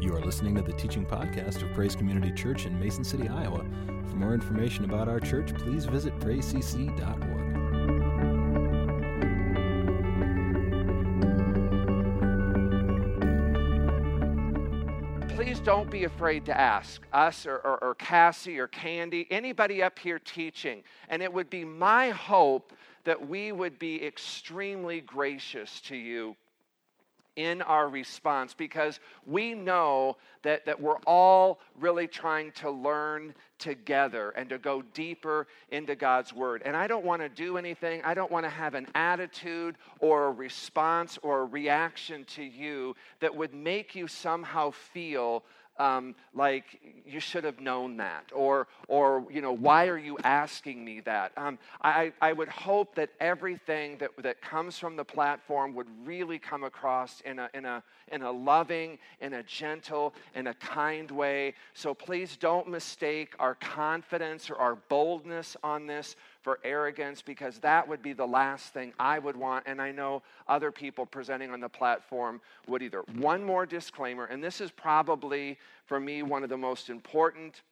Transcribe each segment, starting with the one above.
You are listening to the teaching podcast of Praise Community Church in Mason City, Iowa. For more information about our church, please visit praisecc.org. please don't be afraid to ask us or, or, or, Cassie or Candy, anybody up here teaching. And it would be my hope that we would be extremely gracious to you in our response because we know that, that we're all really trying to learn together and to go deeper into God's Word. And I don't want to do anything, I don't want to have an attitude or a response or a reaction to you that would make you somehow feel um, like you should have known that or or you know why are you asking me that? Um, I, I would hope that everything that, that comes from the platform would really come across in a, in, a, in a loving in a gentle in a kind way. So please don't mistake our confidence or our boldness on this for arrogance because that would be the last thing I would want. And I know other people presenting on the platform would either. One more disclaimer, and this is probably for me one of the most important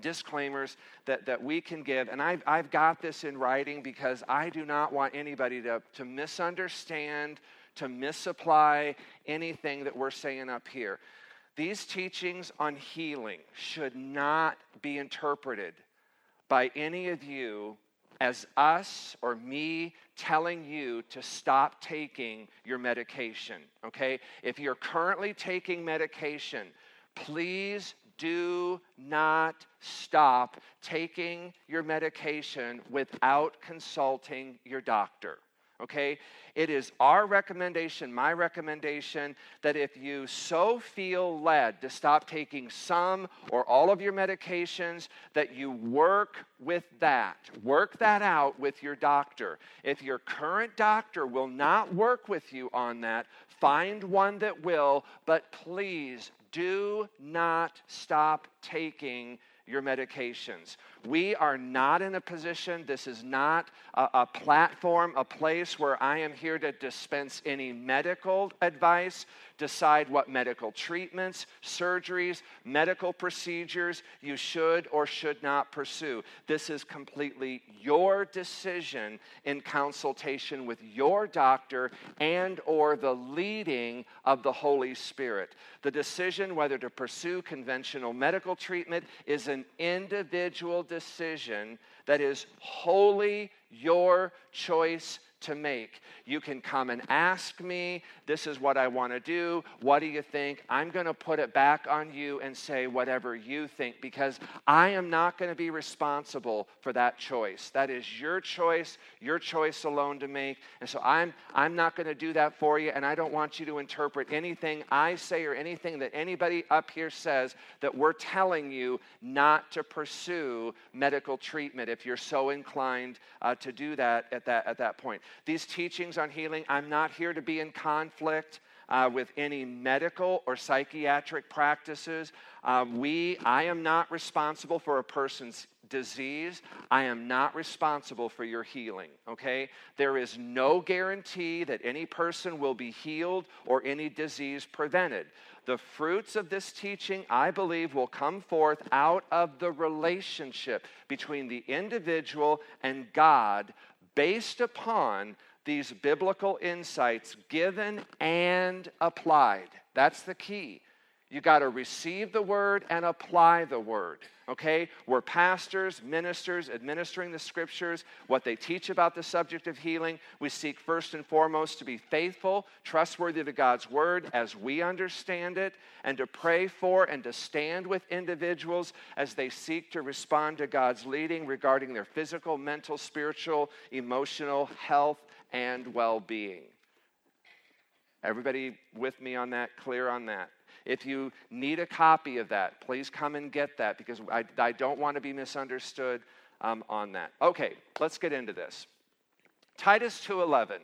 disclaimers that, that we can give. And I've, I've got this in writing because I do not want anybody to, to misunderstand, to misapply anything that we're saying up here. These teachings on healing should not be interpreted by any of you as us or me telling you to stop taking your medication, okay? If you're currently taking medication, please do not stop taking your medication without consulting your doctor okay? It is our recommendation, my recommendation, that if you so feel led to stop taking some or all of your medications, that you work with that. Work that out with your doctor. If your current doctor will not work with you on that, find one that will, but please do not stop taking your medications. We are not in a position, this is not a, a, platform, a place where I am here to dispense any medical advice, decide what medical treatments, surgeries, medical procedures you should or should not pursue. This is completely your decision in consultation with your doctor and or the leading of the Holy Spirit. The decision whether to pursue conventional medical treatment is an individual decision that is wholly your choice to make. You can come and ask me, This is what I want to do. What do you think? I'm going to put it back on you and say whatever you think because I am not going to be responsible for that choice. That is your choice, your choice alone to make. And so I'm, I'm not going to do that for you, and I don't want you to interpret anything I say or anything that anybody up here says that we're telling you not to pursue medical treatment if you're so inclined uh, to do that at that, at that point. These teachings on healing, I'm not here to be in conflict. Uh, with any medical or psychiatric practices. Um, we, I am not responsible for a person's disease. I am not responsible for your healing, okay? There is no guarantee that any person will be healed or any disease prevented. The fruits of this teaching, I believe, will come forth out of the relationship between the individual and God based upon these biblical insights given and applied. That's the key. You got to receive the word and apply the word. Okay? We're pastors, ministers, administering the scriptures, what they teach about the subject of healing. We seek first and foremost to be faithful, trustworthy to God's word as we understand it, and to pray for and to stand with individuals as they seek to respond to God's leading regarding their physical, mental, spiritual, emotional health and well being. Everybody with me on that? Clear on that? If you need a copy of that, please come and get that because I, I don't want to be misunderstood um, on that. Okay, let's get into this. Titus 2:11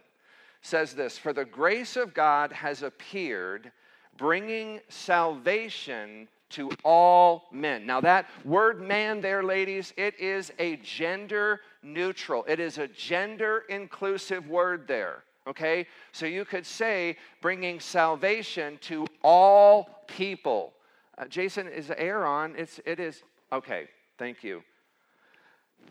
says this, "For the grace of God has appeared, bringing salvation to all men." Now that word man there ladies, it is a gender neutral. It is a gender inclusive word there Okay? So you could say bringing salvation to all people. Uh, Jason, is the air on? It's, it is. Okay, thank you.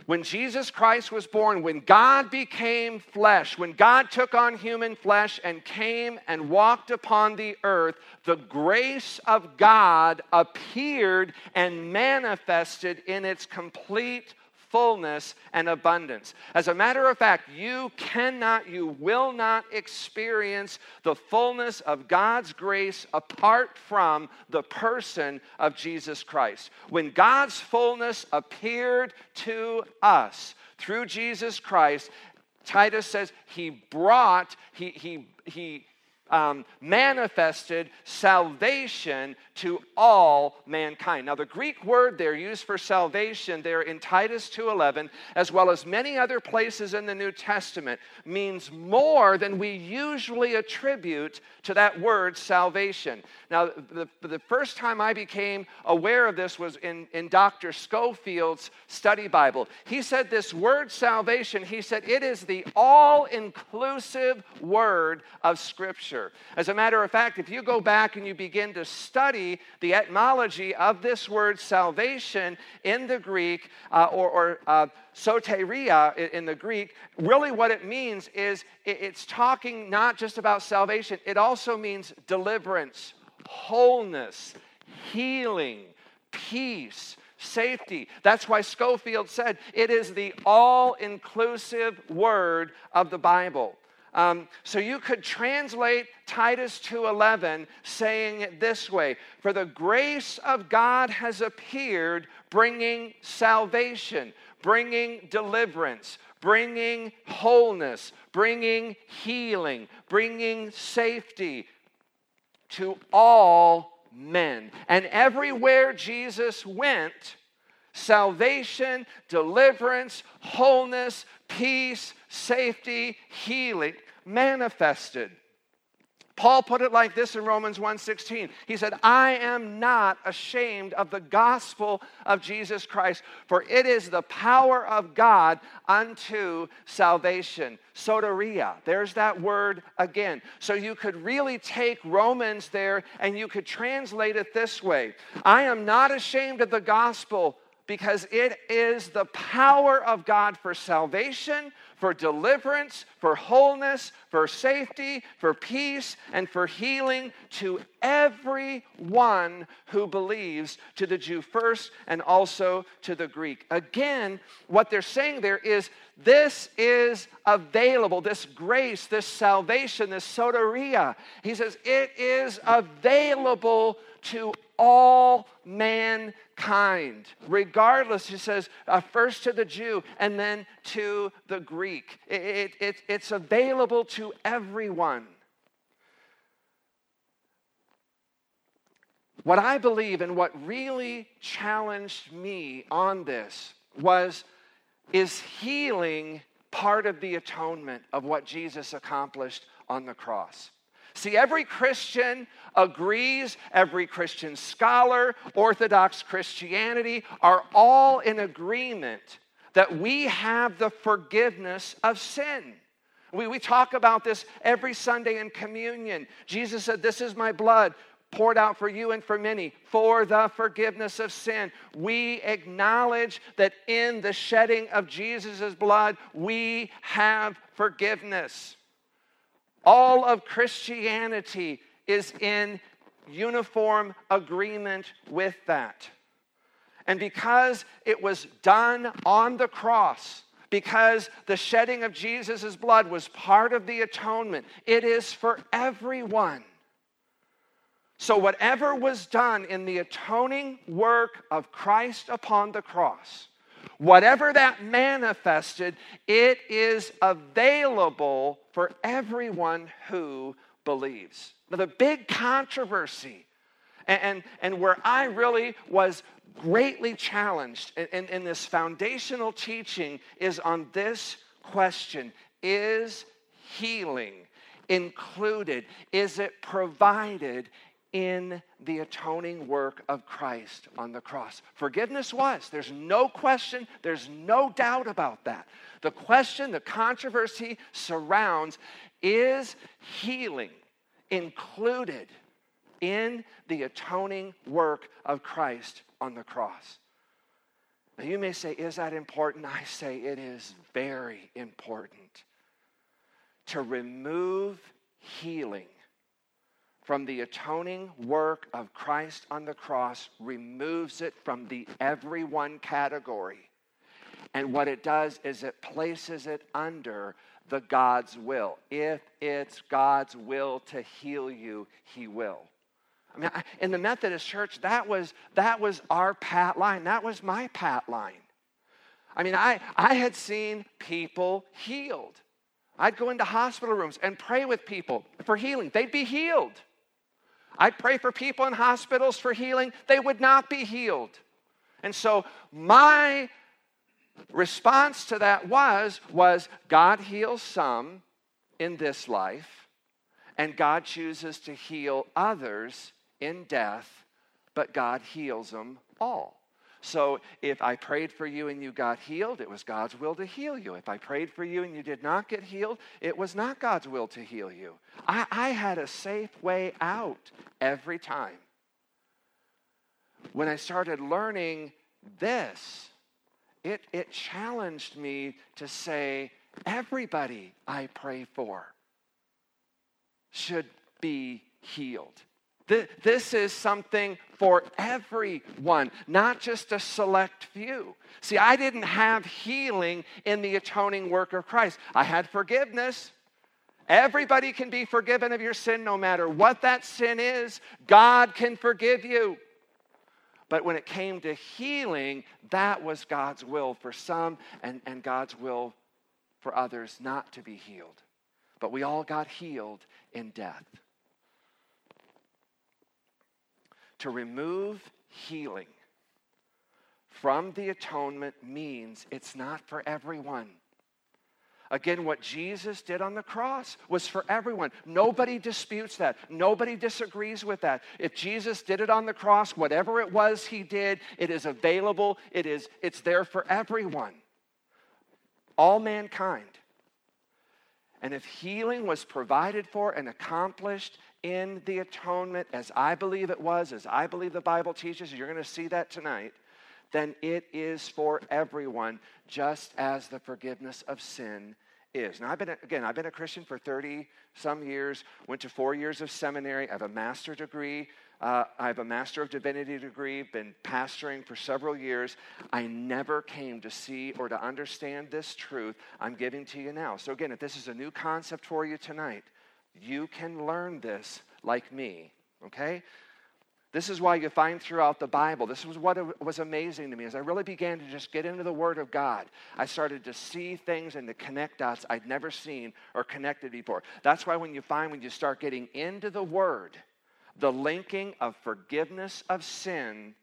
When Jesus Christ was born, when God became flesh, when God took on human flesh and came and walked upon the earth, the grace of God appeared and manifested in its complete fullness and abundance. As a matter of fact, you cannot, you will not experience the fullness of God's grace apart from the person of Jesus Christ. When God's fullness appeared to us through Jesus Christ, Titus says he brought, he, he, he um, manifested salvation to all mankind. Now, the Greek word there used for salvation there in Titus 2:11, as well as many other places in the New Testament, means more than we usually attribute to that word salvation. Now, the, the first time I became aware of this was in, in Dr. Scofield's study Bible. He said this word salvation, he said it is the all-inclusive word of Scripture. As a matter of fact, if you go back and you begin to study the etymology of this word salvation in the Greek, uh, or, or uh, soteria in the Greek, really what it means is it's talking not just about salvation, it also means deliverance, wholeness, healing, peace safety. That's why Scofield said it is the all inclusive word of the Bible. Um, so you could translate Titus 2:11 saying it this way, "For the grace of God has appeared, bringing salvation, bringing deliverance, bringing wholeness, bringing healing, bringing safety to all men." And everywhere Jesus went, salvation, deliverance, wholeness, peace, safety, healing manifested. Paul put it like this in Romans 1:16. He said, "I am not ashamed of the gospel of Jesus Christ, for it is the power of God unto salvation." Soteria. There's that word again. So you could really take Romans there and you could translate it this way. I am not ashamed of the gospel because it is the power of God for salvation, for deliverance, for wholeness, for safety, for peace, and for healing to everyone who believes, to the Jew first and also to the Greek. Again, what they're saying there is this is available, this grace, this salvation, this soteria. He says it is available to all mankind, regardless, he says, uh, first to the Jew and then to the Greek. It, it, it, it's available to everyone. What I believe and what really challenged me on this was is healing part of the atonement of what Jesus accomplished on the cross? See, every Christian agrees, every Christian scholar, Orthodox Christianity are all in agreement that we have the forgiveness of sin. We, we talk about this every Sunday in communion. Jesus said, This is my blood poured out for you and for many for the forgiveness of sin. We acknowledge that in the shedding of Jesus' blood, we have forgiveness. All of Christianity is in uniform agreement with that. And because it was done on the cross, because the shedding of Jesus' blood was part of the atonement, it is for everyone. So, whatever was done in the atoning work of Christ upon the cross, whatever that manifested, it is available for everyone who believes. Now, the big controversy, and, and, and where I really was greatly challenged in, in, in this foundational teaching, is on this question Is healing included? Is it provided in the atoning work of Christ on the cross. Forgiveness was. There's no question, there's no doubt about that. The question, the controversy surrounds Is healing included in the atoning work of Christ on the cross? Now, you may say, Is that important? I say it is very important to remove healing from the atoning work of Christ on the cross, removes it from the everyone category. And what it does is it places it under the God's will. If it's God's will to heal you, He will. I mean, in the Methodist Church, that was, that was our pat line. That was my pat line. I mean, I, I had seen people healed. I'd go into hospital rooms and pray with people for healing. They'd be healed. I'd pray for people in hospitals for healing. They would not be healed. And so my response to that was was God heals some in this life and God chooses to heal others in death, but God heals them all. So if I prayed for you and you got healed, it was God's will to heal you. If I prayed for you and you did not get healed, it was not God's will to heal you. I, I had a safe way out every time. When I started learning this, it, it challenged me to say, everybody I pray for should be healed. This is something for everyone, not just a select few. See, I didn't have healing in the atoning work of Christ. I had forgiveness. Everybody can be forgiven of your sin no matter what that sin is. God can forgive you. But when it came to healing, that was God's will for some and, and God's will for others not to be healed. But we all got healed in death. To remove healing from the atonement means it's not for everyone. Again, what Jesus did on the cross was for everyone. Nobody disputes that. Nobody disagrees with that. If Jesus did it on the cross, whatever it was he did, it is available. It is it's there for everyone. All mankind. And if healing was provided for and accomplished in the atonement, as I believe it was, as I believe the Bible teaches, you're going to see that tonight, then it is for everyone, just as the forgiveness of sin is. Now, I've been, again, I've been a Christian for 30 some years, went to four years of seminary, I have a master degree. Uh, I have a Master of Divinity degree, been pastoring for several years. I never came to see or to understand this truth I'm giving to you now. So, again, if this is a new concept for you tonight, you can learn this like me, okay? This is why you find throughout the Bible, this was what was amazing to me as I really began to just get into the Word of God. I started to see things and to connect dots I'd never seen or connected before. That's why when you find when you start getting into the Word, the linking of forgiveness of sin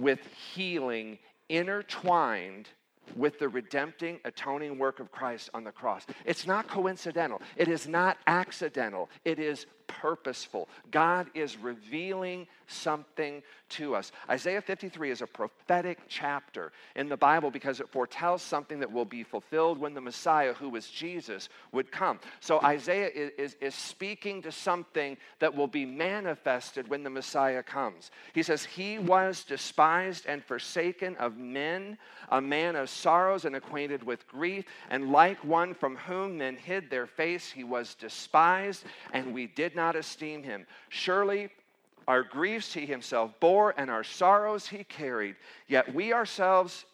with healing intertwined with the redempting, atoning work of Christ on the cross. It's not coincidental, it is not accidental, it is purposeful. God is revealing something to us. Isaiah 53 is a prophetic chapter in the Bible because it foretells something that will be fulfilled when the Messiah, who is Jesus, would come. So Isaiah is, is, is speaking to something that will be manifested when the Messiah comes. He says, He was despised and forsaken of men, a man of sorrows and acquainted with grief, and like one from whom men hid their face, he was despised, and we did not esteem him. Surely our griefs he himself bore, and our sorrows he carried. Yet we ourselves,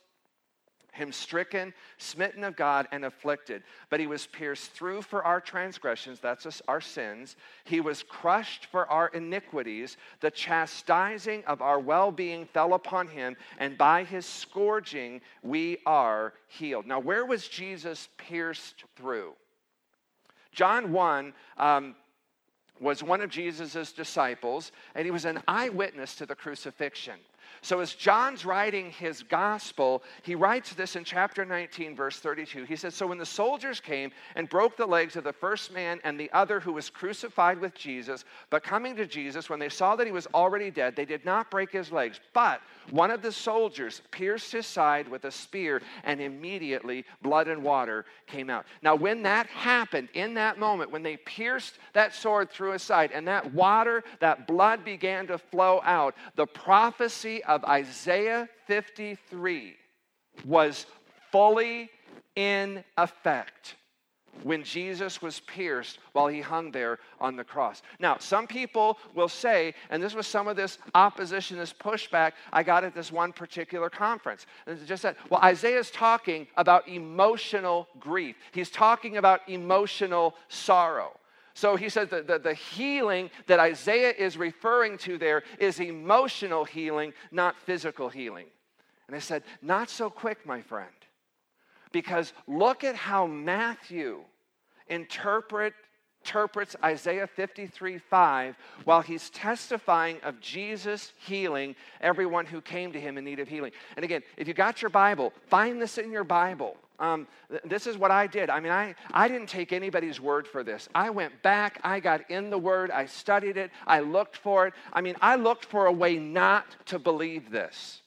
him stricken, smitten of God, and afflicted. But he was pierced through for our transgressions, that's us, our sins. He was crushed for our iniquities. The chastising of our well being fell upon him, and by his scourging we are healed. Now, where was Jesus pierced through? John 1 um, was one of Jesus' disciples, and he was an eyewitness to the crucifixion. So, as John's writing his gospel, he writes this in chapter 19, verse 32. He says, So when the soldiers came and broke the legs of the first man and the other who was crucified with Jesus, but coming to Jesus, when they saw that he was already dead, they did not break his legs. But one of the soldiers pierced his side with a spear, and immediately blood and water came out. Now, when that happened, in that moment, when they pierced that sword through his side, and that water, that blood began to flow out, the prophecy of Isaiah 53 was fully in effect when Jesus was pierced while he hung there on the cross. Now, some people will say, and this was some of this opposition, this pushback I got at this one particular conference. And just said, well, Isaiah's talking about emotional grief, he's talking about emotional sorrow. So he says that the, the healing that Isaiah is referring to there is emotional healing, not physical healing. And I said, Not so quick, my friend. Because look at how Matthew interpret, interprets Isaiah 53 5 while he's testifying of Jesus healing everyone who came to him in need of healing. And again, if you got your Bible, find this in your Bible. Um, th- this is what I did. I mean, I, I didn't take anybody's word for this. I went back, I got in the word, I studied it, I looked for it. I mean, I looked for a way not to believe this.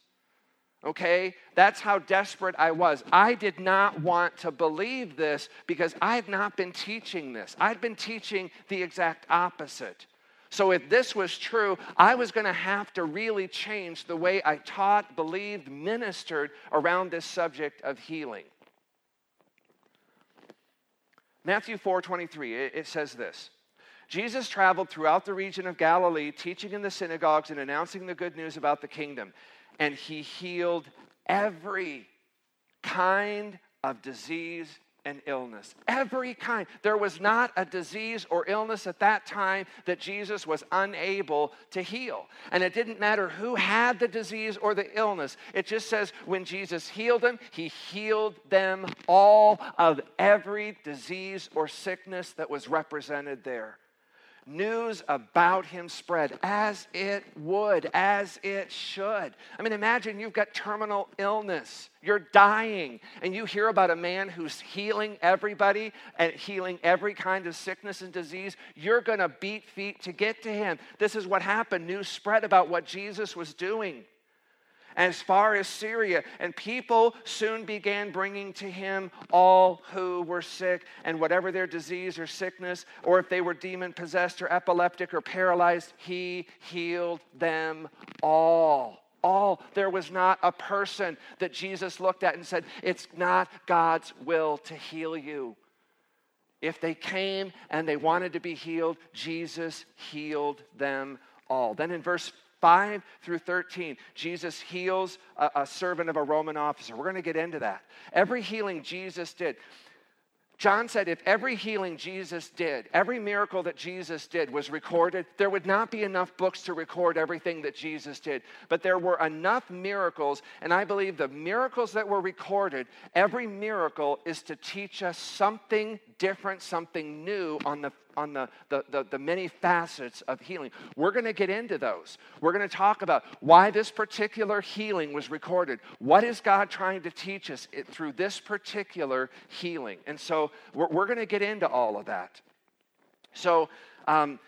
Okay? That's how desperate I was. I did not want to believe this because I had not been teaching this. I'd been teaching the exact opposite. So, if this was true, I was going to have to really change the way I taught, believed, ministered around this subject of healing. Matthew 4:23 it says this. Jesus traveled throughout the region of Galilee, teaching in the synagogues and announcing the good news about the kingdom, and he healed every kind of disease and illness. Every kind. There was not a disease or illness at that time that Jesus was unable to heal. And it didn't matter who had the disease or the illness. It just says when Jesus healed them, he healed them all of every disease or sickness that was represented there news about him spread as it would, as it should. I mean, imagine you've got terminal illness, you're dying, and you hear about a man who's healing everybody and healing every kind of sickness and disease. You're going to beat feet to get to him. This is what happened. News spread about what Jesus was doing as far as Syria. And people soon began bringing to him all who were sick and whatever their disease or sickness, or if they were demon possessed or epileptic or paralyzed, he healed them all. All. There was not a person that Jesus looked at and said, It's not God's will to heal you. If they came and they wanted to be healed, Jesus healed them all. Then in verse 5 through 13, Jesus heals a, a, servant of a Roman officer. We're going to get into that. Every healing Jesus did. John said if every healing Jesus did, every miracle that Jesus did was recorded, there would not be enough books to record everything that Jesus did. But there were enough miracles, and I believe the miracles that were recorded, every miracle is to teach us something different, something new on the on the, the, the, the, many facets of healing. We're going to get into those. We're going to talk about why this particular healing was recorded. What is God trying to teach us it, through this particular healing? And so we're, we're going to get into all of that. So, um,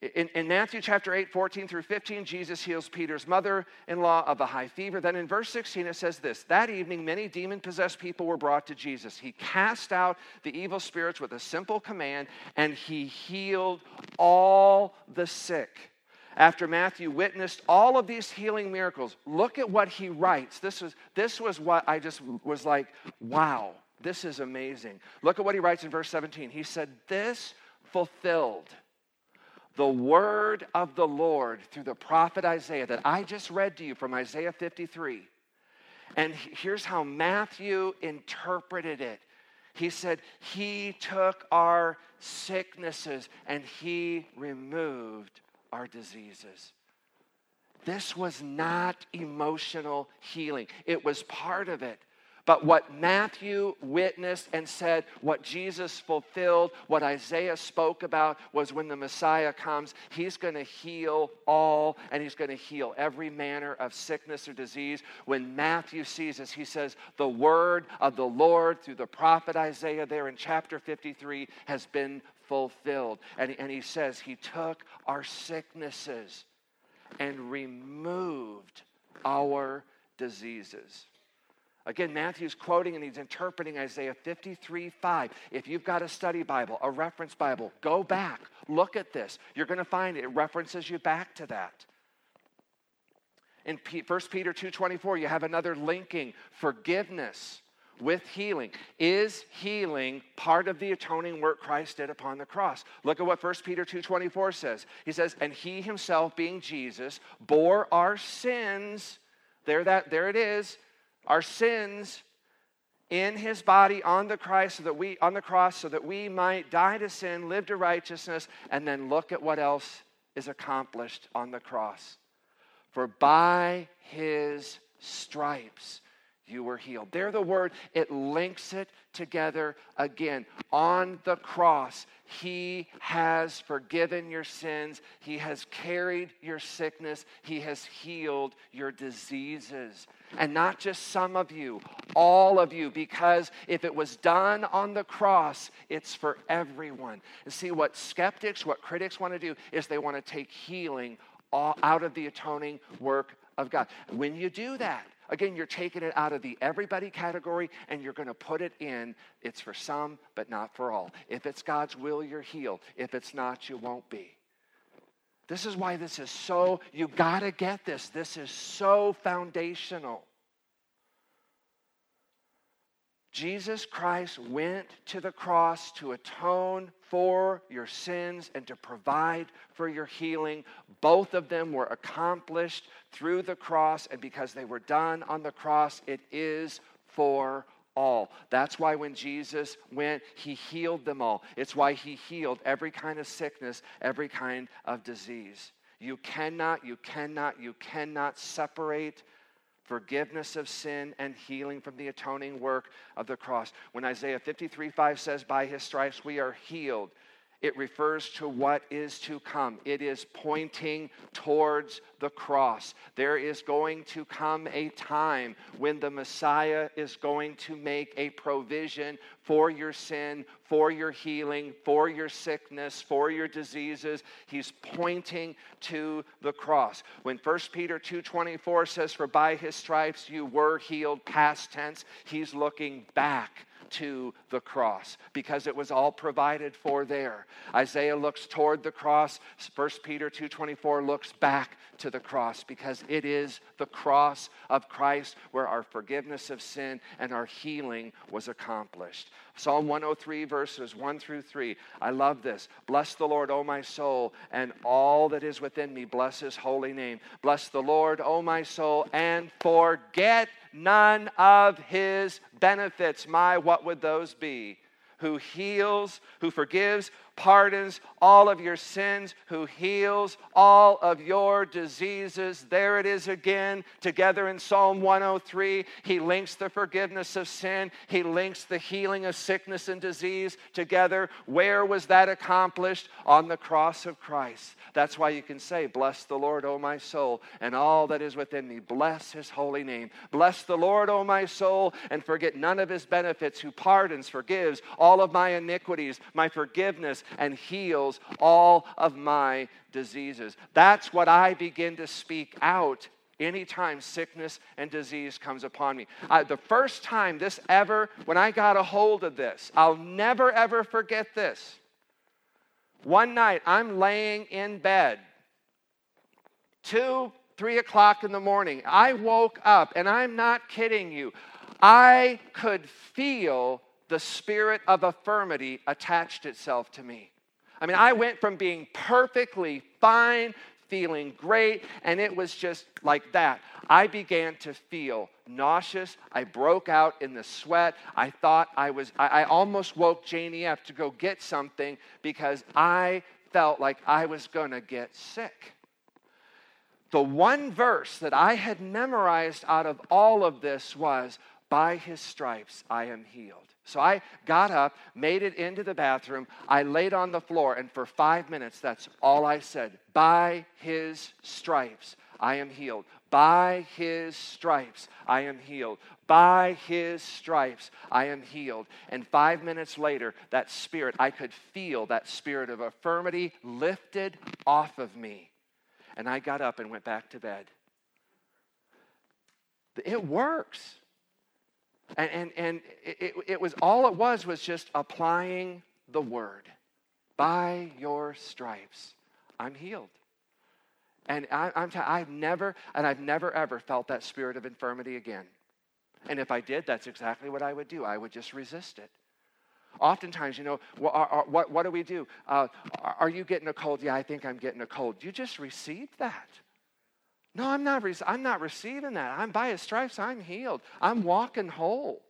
in, in, Matthew chapter 8, 14 through 15, Jesus heals Peter's mother in law of a high fever. Then in verse 16, it says this That evening, many demon possessed people were brought to Jesus. He cast out the evil spirits with a simple command, and he healed all the sick. After Matthew witnessed all of these healing miracles, look at what he writes. This was, this was what I just was like, wow, this is amazing. Look at what he writes in verse 17. He said, This fulfilled the word of the Lord through the prophet Isaiah that I just read to you from Isaiah 53. And here's how Matthew interpreted it. He said, He took our sicknesses and He removed our diseases. This was not emotional healing, it was part of it. But what Matthew witnessed and said, what Jesus fulfilled, what Isaiah spoke about was when the Messiah comes, he's going to heal all and he's going to heal every manner of sickness or disease. When Matthew sees this, he says, The word of the Lord through the prophet Isaiah there in chapter 53 has been fulfilled. And, and he says, He took our sicknesses and removed our diseases. Again, Matthew's quoting and he's interpreting Isaiah 53 5. If you've got a study Bible, a reference Bible, go back, look at this. You're going to find it. references you back to that. In 1 Peter 2:24, you have another linking forgiveness with healing. Is healing part of the atoning work Christ did upon the cross? Look at what 1 Peter 2:24 says. He says, "And he himself being Jesus bore our sins." There that there it is our sins in his body on the Christ so that we on the cross so that we might die to sin, live to righteousness, and then look at what else is accomplished on the cross. For by his stripes you were healed. There, the word, it links it together again. On the cross, He has forgiven your sins, He has carried your sickness, He has healed your diseases. And not just some of you, all of you, because if it was done on the cross, it's for everyone. And see, what skeptics, what critics want to do is they want to take healing out of the atoning work of God. When you do that, again, you're taking it out of the everybody category and you're going to put it in it's for some, but not for all. If it's God's will, you're healed. If it's not, you won't be. This is why this is so, you got to get this. This is so foundational. Jesus Christ went to the cross to atone for your sins and to provide for your healing. Both of them were accomplished through the cross, and because they were done on the cross, it is for all. That's why when Jesus went, he healed them all. It's why he healed every kind of sickness, every kind of disease. You cannot, you cannot, you cannot separate forgiveness of sin and healing from the atoning work of the cross. When Isaiah 53 5 says, By his stripes we are healed, it refers to what is to come. It is pointing towards the cross. There is going to come a time when the Messiah is going to make a provision for your sin, for your healing, for your sickness, for your diseases. He's pointing to the cross. When 1 Peter 2:24 says for by his stripes you were healed past tense, he's looking back to the cross because it was all provided for there. Isaiah looks toward the cross. 1 Peter 2:24 looks back to the cross because it is the cross of Christ where our forgiveness of sin and our healing was accomplished. Psalm 103 verses 1 through 3. I love this. Bless the Lord, O my soul, and all that is within me. Bless his holy name. Bless the Lord, O my soul, and forget none of his benefits. My, what would those be? Who heals, who forgives pardons all of your sins, who heals all of your diseases. There it is again, together in Psalm 103. He links the forgiveness of sin, he links the healing of sickness and disease together. Where was that accomplished? On the cross of Christ. That's why you can say, Bless the Lord, O my soul, and all that is within me. Bless his holy name. Bless the Lord, O my soul, and forget none of his benefits, who pardons, forgives all of my iniquities, my forgiveness, and heals all of my diseases. That's what I begin to speak out anytime sickness and disease comes upon me. I, the first time this ever, when I got a hold of this, I'll never ever forget this. One night, I'm laying in bed, two, three o'clock in the morning. I woke up, and I'm not kidding you. I could feel the spirit of infirmity attached itself to me. I mean, I went from being perfectly fine, feeling great, and it was just like that. I began to feel nauseous. I broke out in the sweat. I thought I was, I, I almost woke Janie up to go get something because I felt like I was to get sick. The one verse that I had memorized out of all of this was, By his stripes I am healed. So I got up, made it into the bathroom. I laid on the floor, and for five minutes, that's all I said. By his stripes I am healed. By his stripes I am healed. By his stripes I am healed. And five minutes later, that spirit, I could feel that spirit of infirmity lifted off of me. And I got up and went back to bed. It works. And, and, and it, it was all it was was just applying the word. By your stripes, I'm healed. And I, am t- I've never, and I've never ever felt that spirit of infirmity again. And if I did, that's exactly what I would do. I would just resist it. Oftentimes, you know, what, what, what do we do? Uh, are you getting a cold? Yeah, I think I'm getting a cold. You just received that. No, I'm not, I'm not receiving that. I'm by his stripes, I'm healed. I'm walking whole.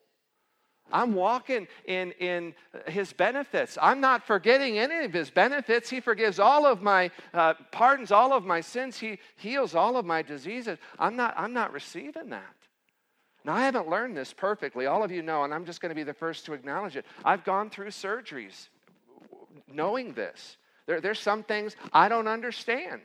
I'm walking in, in his benefits. I'm not forgetting any of his benefits. He forgives all of my, uh, pardons all of my sins. He heals all of my diseases. I'm not, I'm not receiving that. Now, I haven't learned this perfectly. All of you know, and I'm just going to be the first to acknowledge it. I've gone through surgeries knowing this. There, there's some things I don't understand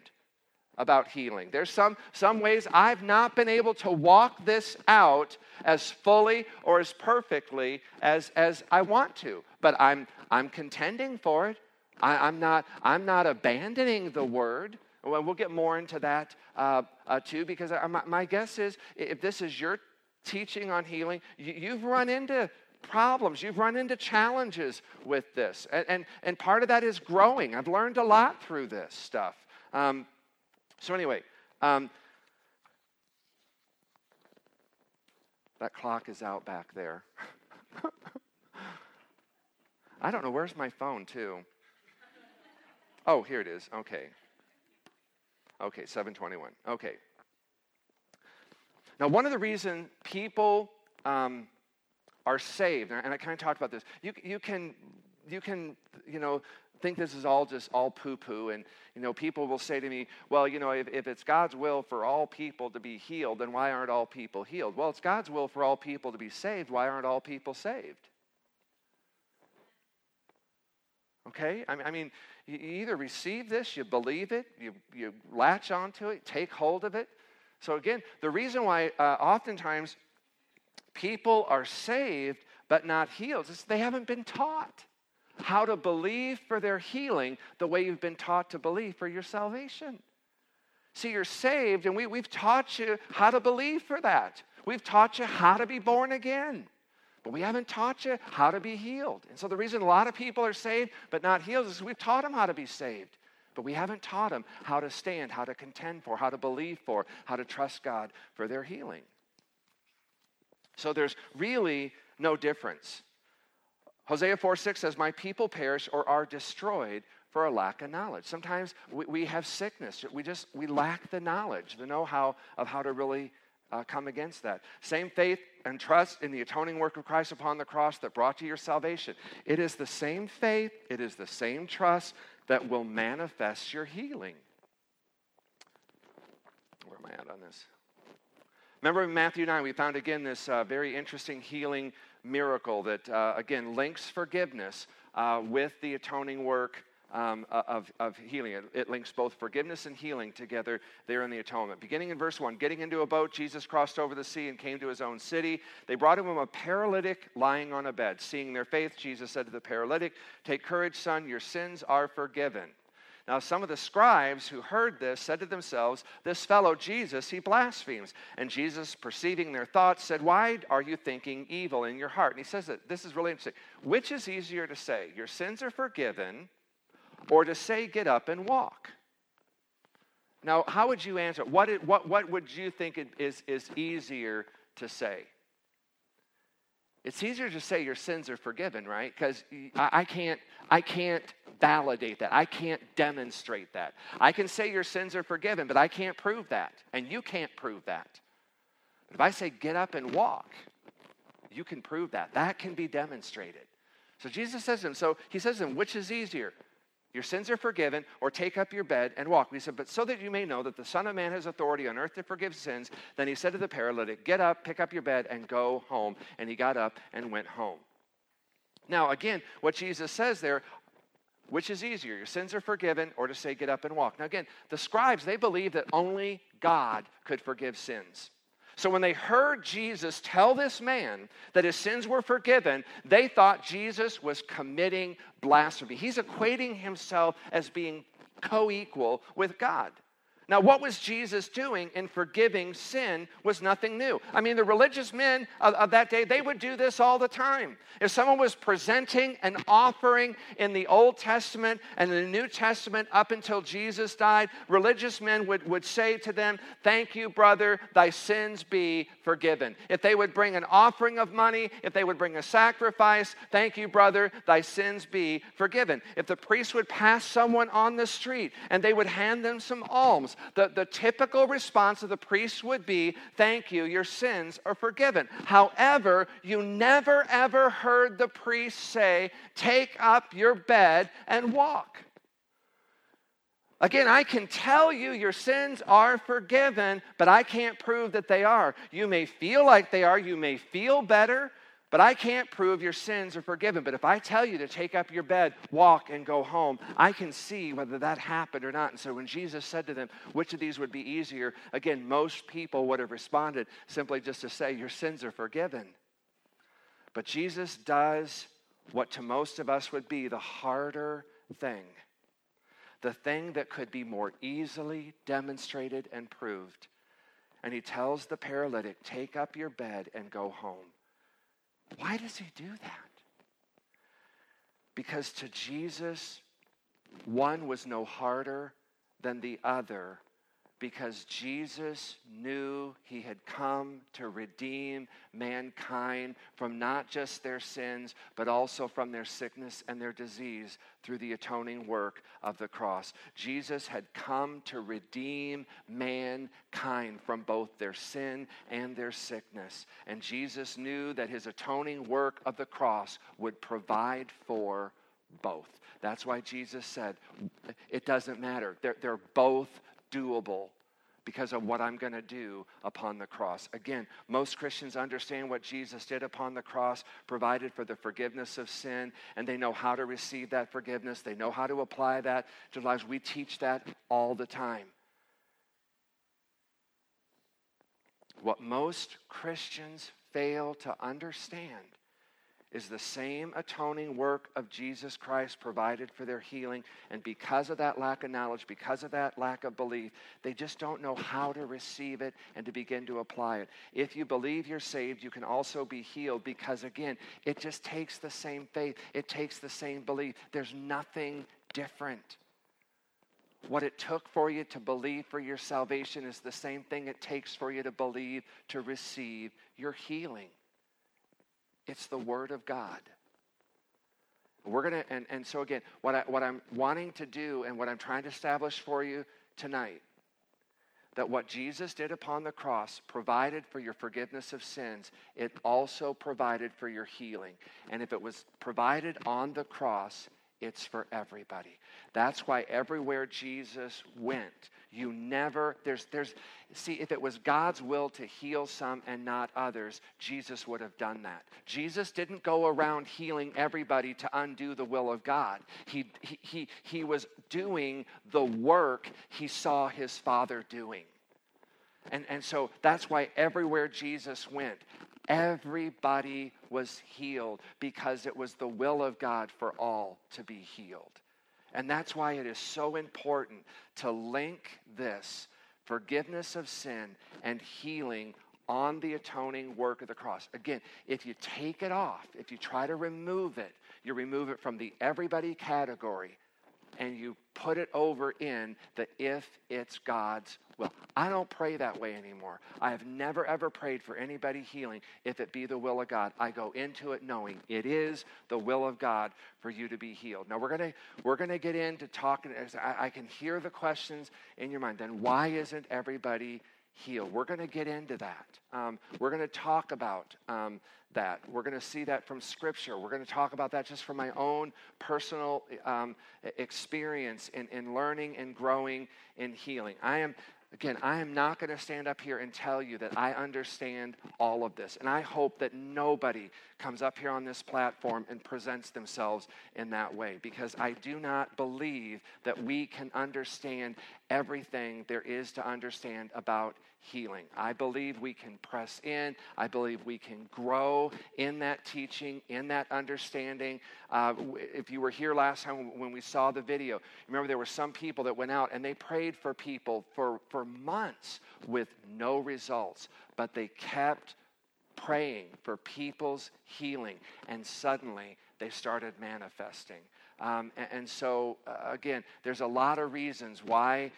about healing. There's some, some ways I've not been able to walk this out as fully or as perfectly as, as I want to. But I'm, I'm contending for it. I, am not, I'm not abandoning the word. Well, we'll get more into that uh, uh, too, because I, my, my, guess is if this is your teaching on healing, you, you've run into problems. You've run into challenges with this. And, and, and, part of that is growing. I've learned a lot through this stuff. Um, so, anyway, um, that clock is out back there. I don't know. Where's my phone, too? Oh, here it is. Okay. Okay, 721. Okay. Now, one of the reasons people um, are saved, and I kind of talked about this, you, you can, you can, you know, think this is all just all poo poo. And, you know, people will say to me, well, you know, if, if it's God's will for all people to be healed, then why aren't all people healed? Well, it's God's will for all people to be saved. Why aren't all people saved? Okay? I mean, you either receive this, you believe it, you, you latch onto it, take hold of it. So, again, the reason why uh, oftentimes people are saved but not healed is they haven't been taught how to believe for their healing the way you've been taught to believe for your salvation. See, you're saved, and we, we've taught you how to believe for that. We've taught you how to be born again, but we haven't taught you how to be healed. And so, the reason a lot of people are saved but not healed is we've taught them how to be saved, but we haven't taught them how to stand, how to contend for, how to believe for, how to trust God for their healing. So, there's really no difference Hosea 4 6 says, My people perish or are destroyed for a lack of knowledge. Sometimes we, we have sickness. We just we lack the knowledge, the know-how of how to really uh, come against that. Same faith and trust in the atoning work of Christ upon the cross that brought you your salvation. It is the same faith, it is the same trust that will manifest your healing. Where am I at on this? Remember in Matthew 9, we found again this uh, very interesting healing miracle that, uh, again, links forgiveness uh, with the atoning work um, of, of healing. It, it, links both forgiveness and healing together there in the atonement. Beginning in verse 1 Getting into a boat, Jesus crossed over the sea and came to his own city. They brought him a paralytic lying on a bed. Seeing their faith, Jesus said to the paralytic, Take courage, son, your sins are forgiven. Now, some of the scribes who heard this said to themselves, This fellow Jesus, he blasphemes. And Jesus, perceiving their thoughts, said, Why are you thinking evil in your heart? And he says that this is really interesting. Which is easier to say, Your sins are forgiven, or to say, Get up and walk? Now, how would you answer? What, what, what would you think is, is easier to say? It's easier to say your sins are forgiven, right? Because I, can't, I can't validate that. I can't demonstrate that. I can say your sins are forgiven, but I can't prove that. And you can't prove that. But if I say get up and walk, you can prove that. That can be demonstrated. So Jesus says to him, so he says to him, which is easier? Your sins are forgiven, or take up your bed and walk. He said, But so that you may know that the Son of Man has authority on earth to forgive sins, then he said to the paralytic, Get up, pick up your bed, and go home. And he got up and went home. Now, again, what Jesus says there, which is easier, your sins are forgiven, or to say, Get up and walk. Now, again, the scribes, they believe that only God could forgive sins. So when they heard Jesus tell this man that his sins were forgiven, they thought Jesus was committing blasphemy. He's equating himself as being co equal with God. Now, what was Jesus doing in forgiving sin was nothing new. I mean, the religious men of, of, that day, they would do this all the time. If someone was presenting an offering in the Old Testament and the New Testament up until Jesus died, religious men would, would say to them, Thank you, brother, thy sins be forgiven. If they would bring an offering of money, if they would bring a sacrifice, thank you, brother, thy sins be forgiven. If the priest would pass someone on the street and they would hand them some alms, the, the typical response of the priest would be, Thank you, your sins are forgiven. However, you never ever heard the priest say, Take up your bed and walk. Again, I can tell you your sins are forgiven, but I can't prove that they are. You may feel like they are, you may feel better, but I can't prove your sins are forgiven. But if I tell you to take up your bed, walk, and go home, I can see whether that happened or not. And so when Jesus said to them, which of these would be easier? Again, most people would have responded simply just to say, Your sins are forgiven. But Jesus does what to most of us would be the harder thing, the thing that could be more easily demonstrated and proved. And he tells the paralytic, Take up your bed and go home. Why does he do that? Because to Jesus, one was no harder than the other because Jesus knew he had come to redeem mankind from not just their sins, but also from their sickness and their disease through the atoning work of the cross. Jesus had come to redeem mankind from both their sin and their sickness. And Jesus knew that his atoning work of the cross would provide for both. That's why Jesus said, it doesn't matter. They're, they're both doable because of what I'm going to do upon the cross. Again, most Christians understand what Jesus did upon the cross, provided for the forgiveness of sin, and they know how to receive that forgiveness. They know how to apply that to lives. We teach that all the time. What most Christians fail to understand is the same atoning work of Jesus Christ provided for their healing. And because of that lack of knowledge, because of that lack of belief, they just don't know how to receive it and to begin to apply it. If you believe you're saved, you can also be healed because, again, it just takes the same faith, it takes the same belief. There's nothing different. What it took for you to believe for your salvation is the same thing it takes for you to believe to receive your healing. It's the Word of God. We're going to, and, and so again, what, I, what I'm wanting to do and what I'm trying to establish for you tonight, that what Jesus did upon the cross provided for your forgiveness of sins, it also provided for your healing. And if it was provided on the cross, it's for everybody. That's why everywhere Jesus went, you never, there's, there's, see, if it was God's will to heal some and not others, Jesus would have done that. Jesus didn't go around healing everybody to undo the will of God. He, he, he, he was doing the work he saw his Father doing. And, and so that's why everywhere Jesus went, everybody was healed because it was the will of God for all to be healed. And that's why it is so important to link this forgiveness of sin and healing on the atoning work of the cross. Again, if you take it off, if you try to remove it, you remove it from the everybody category and you put it over in the if it's God's will. I don't pray that way anymore. I have never ever prayed for anybody healing if it be the will of God. I go into it knowing it is the will of God for you to be healed. Now we're gonna we're gonna get into talking. I, I can hear the questions in your mind. Then why isn't everybody healed. We're going to get into that. Um, we're going to talk about um, that. We're going to see that from Scripture. We're going to talk about that just from my own personal um, experience in, in learning and growing in healing. I am Again, I am not going to stand up here and tell you that I understand all of this. And I hope that nobody comes up here on this platform and presents themselves in that way because I do not believe that we can understand everything there is to understand about healing. I believe we can press in. I believe we can grow in that teaching, in that understanding. Uh, if you were here last time when we saw the video, remember there were some people that went out and they prayed for people for, for months with no results, but they kept praying for people's healing, and suddenly they started manifesting. Um, and, and, so, uh, again, there's a lot of reasons why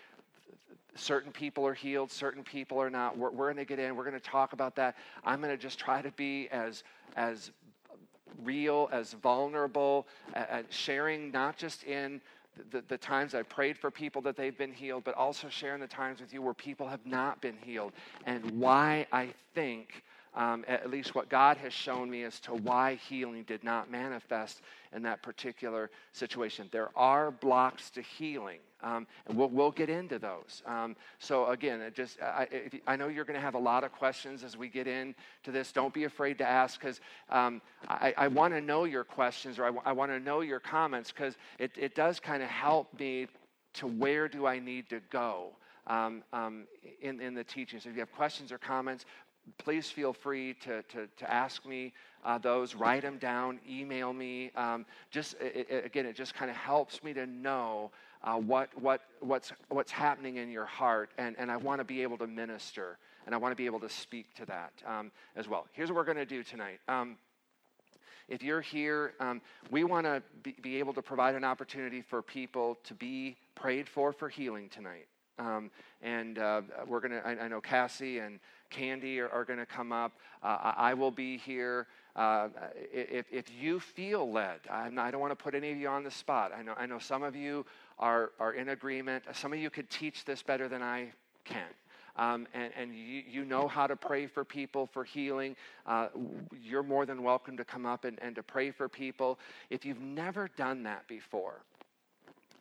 certain people are healed, certain people are not. We're, we're going to get in, we're going to talk about that. I'm going to just try to be as, as real, as vulnerable, uh, sharing not just in the, the, times I've prayed for people that they've been healed, but also sharing the times with you where people have not been healed and why I think um, at least what God has shown me as to why healing did not manifest in that particular situation. There are blocks to healing, um, and we'll, we'll get into those. Um, so, again, just I, I know you're going to have a lot of questions as we get into this. Don't be afraid to ask because um, I, I want to know your questions or I, w- I want to know your comments because it, it does kind of help me to where do I need to go. Um, um, in, in the teaching. So if you have questions or comments, please feel free to, to, to ask me uh, those, write them down, email me. Um, just it, it, again, it just kind of helps me to know uh, what, what, what's, what's happening in your heart, and, and I want to be able to minister, and I want to be able to speak to that um, as well. Here's what we're going to do tonight. Um, if you're here, um, we want to be, be, able to provide an opportunity for people to be prayed for for healing tonight. Um, and uh, we're going to, I know Cassie and Candy are, are going to come up. Uh, I will be here. Uh, if, if you feel led, not, i don't want to put any of you on the spot. I know, I know some of you are, are in agreement. Some of you could teach this better than I can. Um, and, and you, you, know how to pray for people for healing, uh, you're more than welcome to come up and, and to pray for people. If you've never done that before,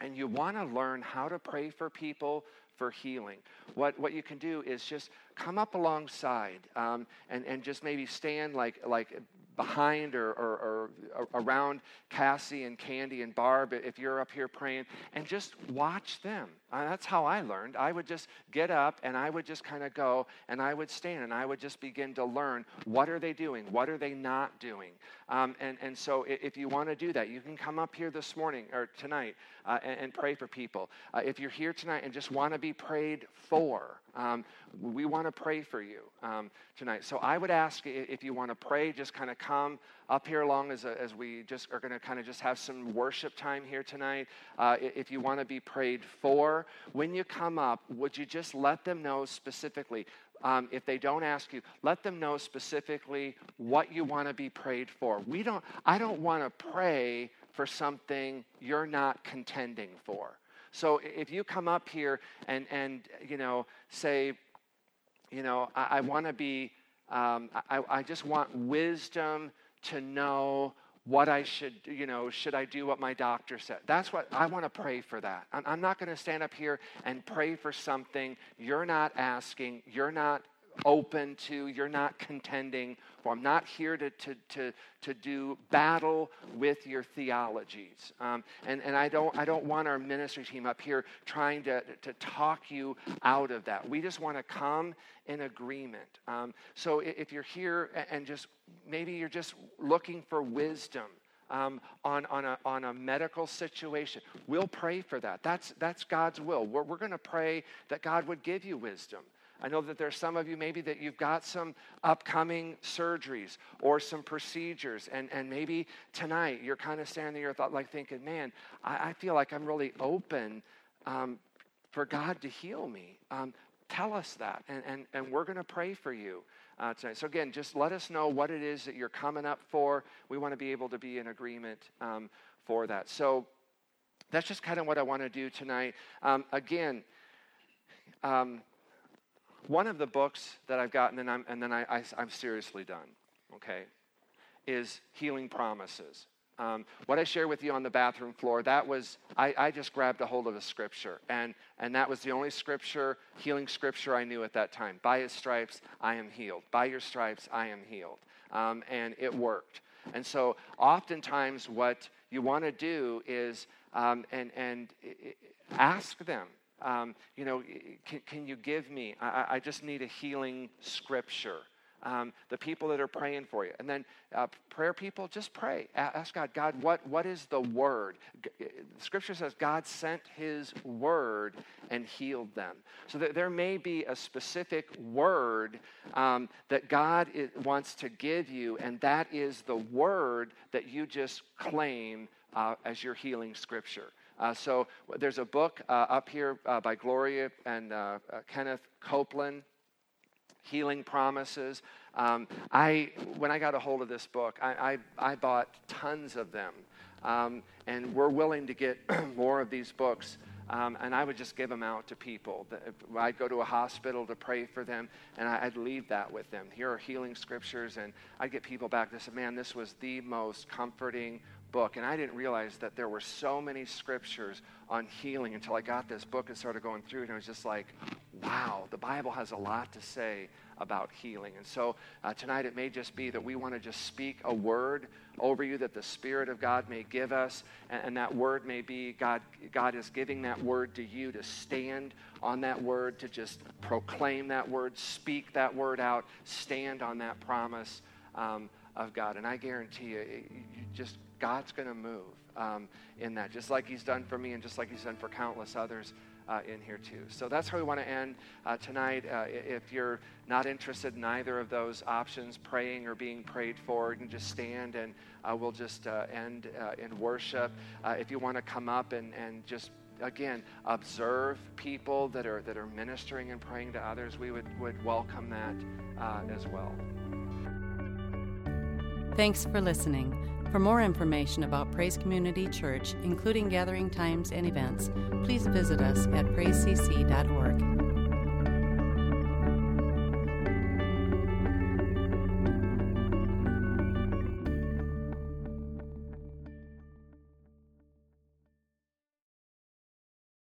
and you want to learn how to pray for people for healing. What, what you can do is just come up alongside um, and, and just maybe stand like, like behind or, or, or, around Cassie and Candy and Barb if you're up here praying and just watch them. Uh, that's how I learned. I would just get up and I would just kind of go and I would stand and I would just begin to learn what are they doing? What are they not doing? Um, and, and so if you want to do that, you can come up here this morning or tonight uh, and, and, pray for people. Uh, if you're here tonight and just want to be prayed for, um, we want to pray for you um, tonight. So I would ask if you want to pray, just kind of come up here along as, a, as we just are going to kind of just have some worship time here tonight. Uh, if you want to be prayed for, when you come up, would you just let them know specifically? Um, if they don't ask you, let them know specifically what you want to be prayed for. We don't. I don't want to pray for something you're not contending for. So if you come up here and, and you know, say, you know, I, I want to be, um, I, I just want wisdom to know what I should, you know, should I do what my doctor said? That's what I want to pray for that. I'm, I'm not going to stand up here and pray for something you're not asking, you're not open to, you're not contending. I'm not here to, to, to, to do battle with your theologies. Um, and and I, don't, I don't want our ministry team up here trying to, to talk you out of that. We just want to come in agreement. Um, so if you're here and just maybe you're just looking for wisdom. Um, on, on, a, on a medical situation. We'll pray for that. That's, that's God's will. We're, we're going to pray that God would give you wisdom. I know that there's some of you maybe that you've got some upcoming surgeries or some procedures, and, and maybe tonight you're kind of standing there thought like thinking, man, I, I feel like I'm really open um, for God to heal me. Um, tell us that, and, and, and we're going to pray for you. Uh, tonight. So, again, just let us know what it is that you're coming up for. We want to be able to be in agreement um, for that. So, that's just kind of what I want to do tonight. Um, again, um, one of the books that I've gotten, and, I'm, and then I, I, I'm seriously done, okay, is Healing Promises. Um, what I shared with you on the bathroom floor, that was, I, I, just grabbed a hold of a scripture. And, and that was the only scripture, healing scripture I knew at that time. By his stripes, I am healed. By your stripes, I am healed. Um, and it worked. And so oftentimes what you want to do is, um, and, and ask them, um, you know, can, can, you give me, I, I just need a healing scripture um, the people that are praying for you. And then uh, prayer people, just pray. Ask God, God, what, what is the word? Uh, scripture says God sent his word and healed them. So that there may be a specific word um, that God wants to give you, and that is the word that you just claim uh, as your healing scripture. Uh, so there's a book uh, up here uh, by Gloria and Kenneth Copeland healing promises. Um, I, when I got a hold of this book, I, I, I bought tons of them. Um, and we're willing to get more of these books. Um, and I would just give them out to people. I'd go to a hospital to pray for them, and I'd leave that with them. Here are healing scriptures, and I'd get people back that said, Man, this was the most comforting book. And I didn't realize that there were so many scriptures on healing until I got this book and started going through it. And I was just like, wow, the Bible has a lot to say about healing. And so uh, tonight it may just be that we want to just speak a word over you that the Spirit of God may give us. And, and that word may be God, God is giving that word to you to stand on that word, to just proclaim that word, speak that word out, stand on that promise. Um, of God. And I guarantee you, it, you just God's going to move um, in that, just like He's done for me and just like He's done for countless others. Uh, in here too. So that's how we want to end uh, tonight. Uh, if you're not interested in either of those options, praying or being prayed for, you can just stand and uh, we'll just uh, end uh, in worship. if you want to come up and, and just again observe people that are that are ministering and praying to others, we would, would welcome that as well. Thanks for listening. For more information about Praise Community Church, including gathering times and events, please visit us at praisecc.org.